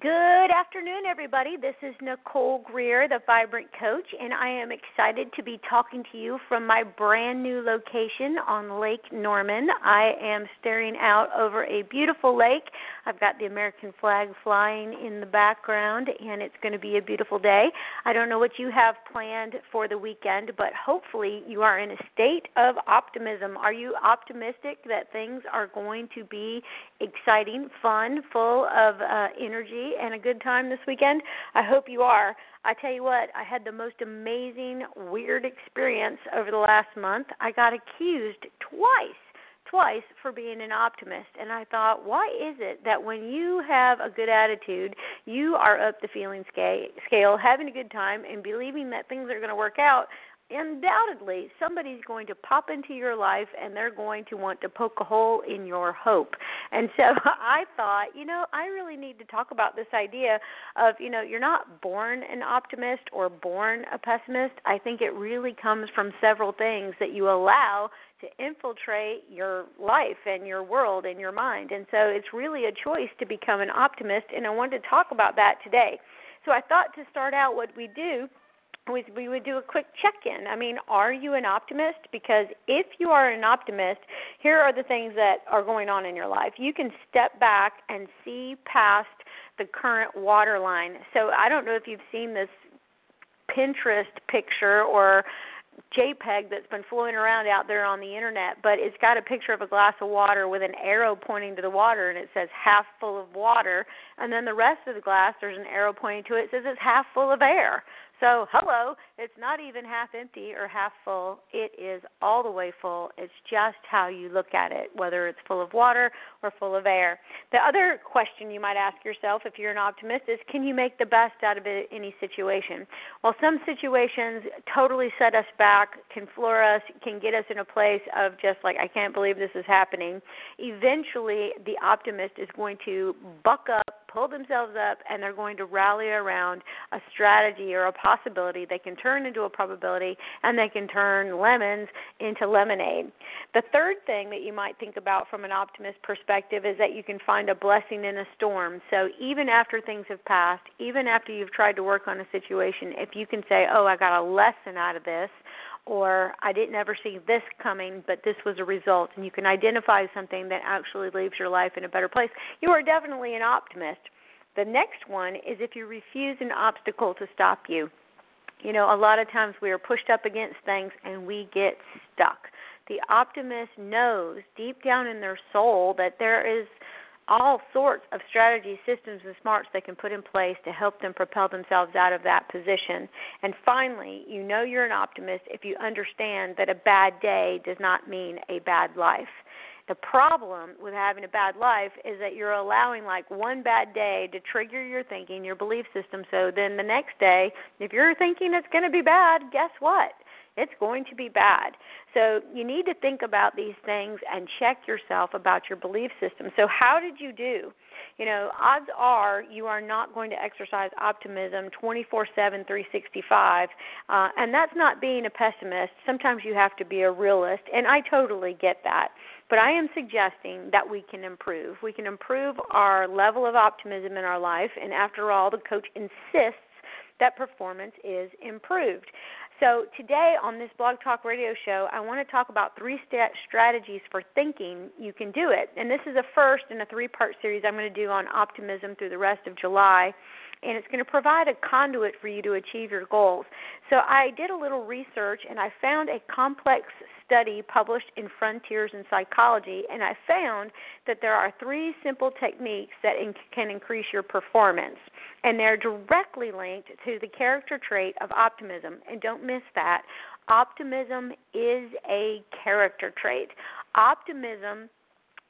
Good afternoon, everybody. This is Nicole Greer, the Vibrant Coach, and I am excited to be talking to you from my brand new location on Lake Norman. I am staring out over a beautiful lake. I've got the American flag flying in the background, and it's going to be a beautiful day. I don't know what you have planned for the weekend, but hopefully you are in a state of optimism. Are you optimistic that things are going to be exciting, fun, full of uh, energy? And a good time this weekend? I hope you are. I tell you what, I had the most amazing, weird experience over the last month. I got accused twice twice for being an optimist and I thought why is it that when you have a good attitude you are up the feeling scale having a good time and believing that things are going to work out undoubtedly somebody's going to pop into your life and they're going to want to poke a hole in your hope. And so I thought, you know, I really need to talk about this idea of, you know, you're not born an optimist or born a pessimist. I think it really comes from several things that you allow to infiltrate your life and your world and your mind. And so it's really a choice to become an optimist and I wanted to talk about that today. So I thought to start out what we do we, would do a quick check in. I mean, are you an optimist? Because if you are an optimist, here are the things that are going on in your life. You can step back and see past the current water line. So I don't know if you've seen this Pinterest picture or JPEG that's been floating around out there on the internet, but it's got a picture of a glass of water with an arrow pointing to the water and it says half full of water, and then the rest of the glass there's an arrow pointing to it says it's half full of air. So, hello, it's not even half empty or half full. It is all the way full. It's just how you look at it, whether it's full of water or full of air. The other question you might ask yourself if you're an optimist is can you make the best out of any situation? Well, some situations totally set us back, can floor us, can get us in a place of just like, I can't believe this is happening. Eventually, the optimist is going to buck up pull themselves up and they're going to rally around a strategy or a possibility they can turn into a probability and they can turn lemons into lemonade. The third thing that you might think about from an optimist perspective is that you can find a blessing in a storm. So even after things have passed, even after you've tried to work on a situation, if you can say, "Oh, I got a lesson out of this," or I didn't ever see this coming, but this was a result, and you can identify something that actually leaves your life in a better place, you are definitely an optimist. The next one is if you refuse an obstacle to stop you. You know, a lot of times we are pushed up against things and we get stuck. The optimist knows deep down in their soul that there is all sorts of strategies, systems, and smarts they can put in place to help them propel themselves out of that position. And finally, you know you're an optimist if you understand that a bad day does not mean a bad life. The problem with having a bad life is that you're allowing like one bad day to trigger your thinking, your belief system. So then the next day, if you're thinking it's going to be bad, guess what? It's going to be bad. So you need to think about these things and check yourself about your belief system. So, how did you do? You know, odds are you are not going to exercise optimism 24 7, 365. Uh, and that's not being a pessimist. Sometimes you have to be a realist, and I totally get that. But I am suggesting that we can improve. We can improve our level of optimism in our life, and after all, the coach insists that performance is improved. So, today on this Blog Talk Radio show, I want to talk about three st- strategies for thinking you can do it. And this is a first in a three part series I'm going to do on optimism through the rest of July. And it's going to provide a conduit for you to achieve your goals. So, I did a little research and I found a complex study published in Frontiers in Psychology, and I found that there are three simple techniques that in- can increase your performance. And they're directly linked to the character trait of optimism. And don't miss that. Optimism is a character trait. Optimism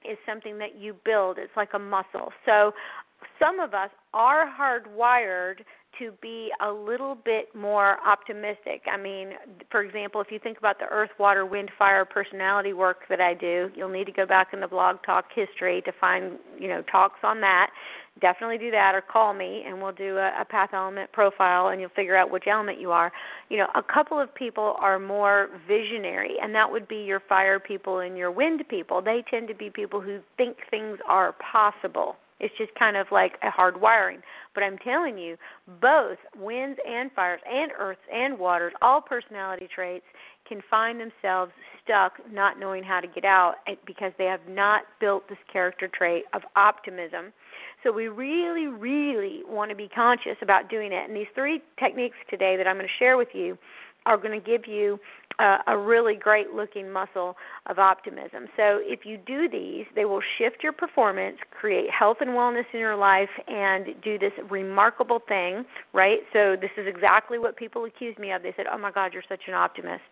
is something that you build, it's like a muscle. So, some of us are hardwired to be a little bit more optimistic. I mean, for example, if you think about the earth, water, wind, fire personality work that I do, you'll need to go back in the blog talk history to find, you know, talks on that. Definitely do that or call me and we'll do a, a path element profile and you'll figure out which element you are. You know, a couple of people are more visionary and that would be your fire people and your wind people. They tend to be people who think things are possible It's just kind of like a hard wiring. But I'm telling you, both winds and fires and earths and waters, all personality traits can find themselves stuck not knowing how to get out because they have not built this character trait of optimism. So we really, really want to be conscious about doing it. And these three techniques today that I'm going to share with you are going to give you uh, a really great looking muscle of optimism. So if you do these, they will shift your performance, create health and wellness in your life, and do this remarkable thing, right? So this is exactly what people accuse me of. They said, "Oh my God, you're such an optimist."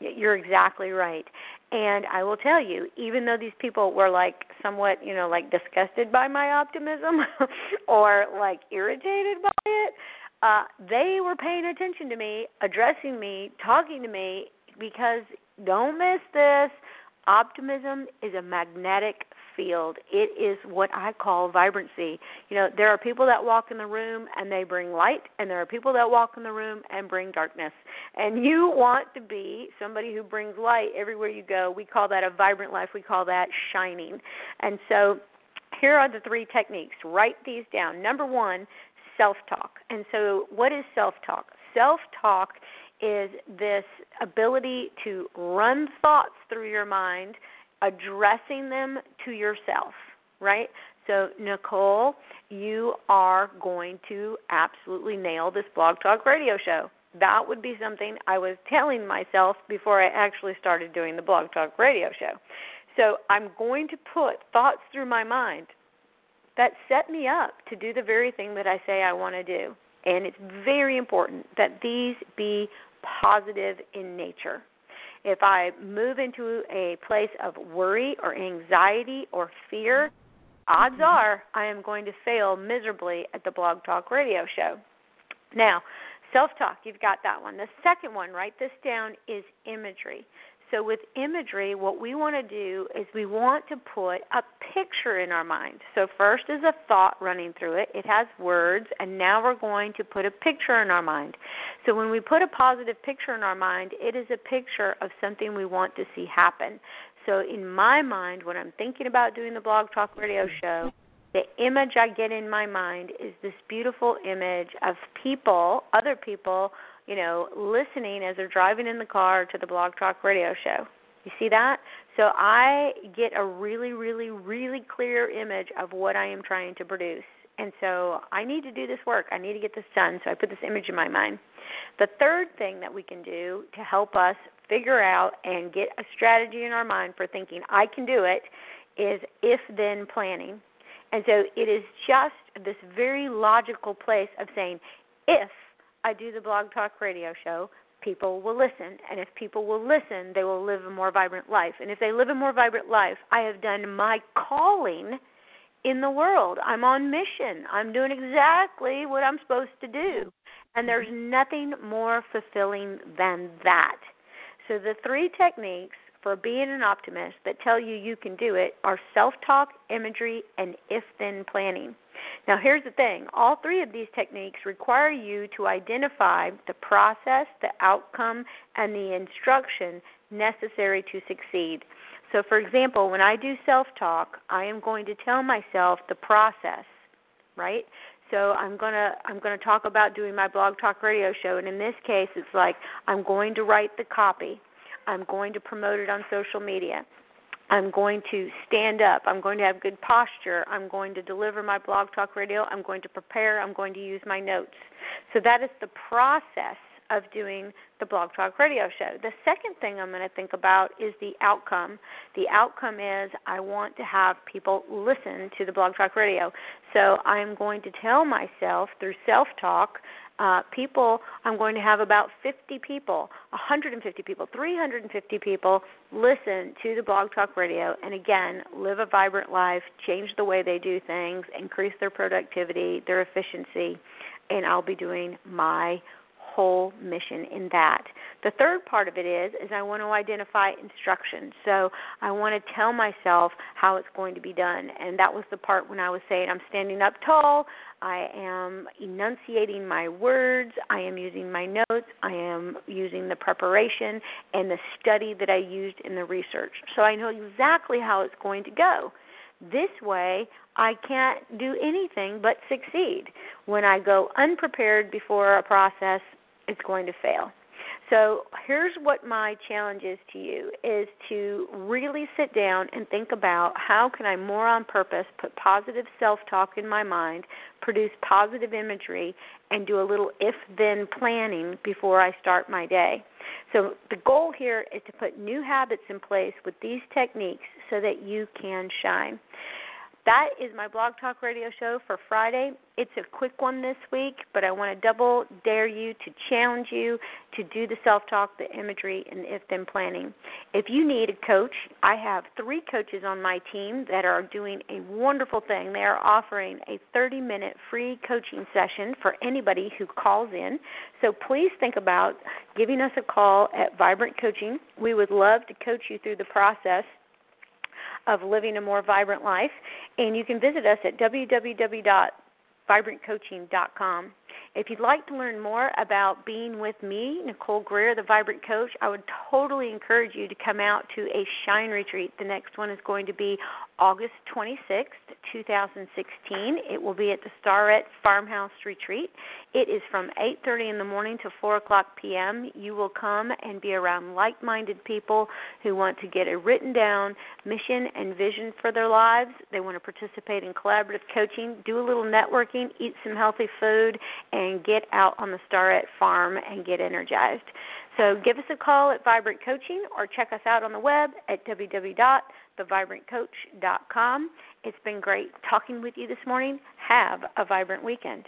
You're exactly right. And I will tell you, even though these people were like somewhat, you know, like disgusted by my optimism or like irritated by it, uh, they were paying attention to me, addressing me, talking to me because don't miss this. Optimism is a magnetic field. It is what I call vibrancy. You know, there are people that walk in the room and they bring light, and there are people that walk in the room and bring darkness. And you want to be somebody who brings light everywhere you go. We call that a vibrant life. We call that shining. And so here are the three techniques. Write these down. Number one, self talk. And so, what is self talk? Self talk is this ability to run thoughts through your mind, addressing them to yourself, right? So, Nicole, you are going to absolutely nail this blog talk radio show. That would be something I was telling myself before I actually started doing the blog talk radio show. So, I'm going to put thoughts through my mind that set me up to do the very thing that I say I want to do. And it's very important that these be positive in nature. If I move into a place of worry or anxiety or fear, odds mm-hmm. are I am going to fail miserably at the Blog Talk radio show. Now, self talk, you've got that one. The second one, write this down, is imagery. So, with imagery, what we want to do is we want to put a picture in our mind. So, first is a thought running through it, it has words, and now we're going to put a picture in our mind. So, when we put a positive picture in our mind, it is a picture of something we want to see happen. So, in my mind, when I'm thinking about doing the Blog Talk Radio show, the image I get in my mind is this beautiful image of people, other people, you know, listening as they're driving in the car to the Blog Talk radio show. You see that? So I get a really, really, really clear image of what I am trying to produce. And so I need to do this work. I need to get this done. So I put this image in my mind. The third thing that we can do to help us figure out and get a strategy in our mind for thinking I can do it is if then planning. And so it is just this very logical place of saying, if I do the Blog Talk radio show, people will listen. And if people will listen, they will live a more vibrant life. And if they live a more vibrant life, I have done my calling in the world. I'm on mission. I'm doing exactly what I'm supposed to do. And there's mm-hmm. nothing more fulfilling than that. So the three techniques for being an optimist that tell you you can do it are self talk, imagery, and if then planning. Now, here's the thing all three of these techniques require you to identify the process, the outcome, and the instruction necessary to succeed. So, for example, when I do self talk, I am going to tell myself the process, right? So I'm gonna I'm gonna talk about doing my blog talk radio show, and in this case, it's like I'm going to write the copy. I'm going to promote it on social media. I'm going to stand up. I'm going to have good posture. I'm going to deliver my blog talk radio. I'm going to prepare. I'm going to use my notes. So that is the process of doing the blog talk radio show. The second thing I'm going to think about is the outcome. The outcome is I want to have people listen to the blog talk radio. So I'm going to tell myself through self talk uh, people, I'm going to have about 50 people, 150 people, 350 people listen to the Blog Talk Radio and again, live a vibrant life, change the way they do things, increase their productivity, their efficiency, and I'll be doing my whole mission in that. The third part of it is is I want to identify instructions. So I want to tell myself how it's going to be done. And that was the part when I was saying I'm standing up tall, I am enunciating my words, I am using my notes, I am using the preparation and the study that I used in the research. So I know exactly how it's going to go. This way, I can't do anything but succeed. When I go unprepared before a process, it's going to fail. So here's what my challenge is to you is to really sit down and think about how can I more on purpose put positive self-talk in my mind, produce positive imagery and do a little if then planning before I start my day. So the goal here is to put new habits in place with these techniques so that you can shine. That is my Blog Talk Radio show for Friday. It's a quick one this week, but I want to double dare you to challenge you to do the self talk, the imagery, and if then planning. If you need a coach, I have three coaches on my team that are doing a wonderful thing. They are offering a 30 minute free coaching session for anybody who calls in. So please think about giving us a call at Vibrant Coaching. We would love to coach you through the process of living a more vibrant life. And you can visit us at www.vibrantcoaching.com. If you'd like to learn more about being with me, Nicole Greer, the Vibrant Coach, I would totally encourage you to come out to a Shine Retreat. The next one is going to be August 26th, 2016. It will be at the Starrett Farmhouse Retreat. It is from 8:30 in the morning to 4 o'clock p.m. You will come and be around like-minded people who want to get a written down mission and vision for their lives. They want to participate in collaborative coaching, do a little networking, eat some healthy food, and get out on the Starrett farm and get energized. So give us a call at Vibrant Coaching or check us out on the web at www.thevibrantcoach.com. It's been great talking with you this morning. Have a vibrant weekend.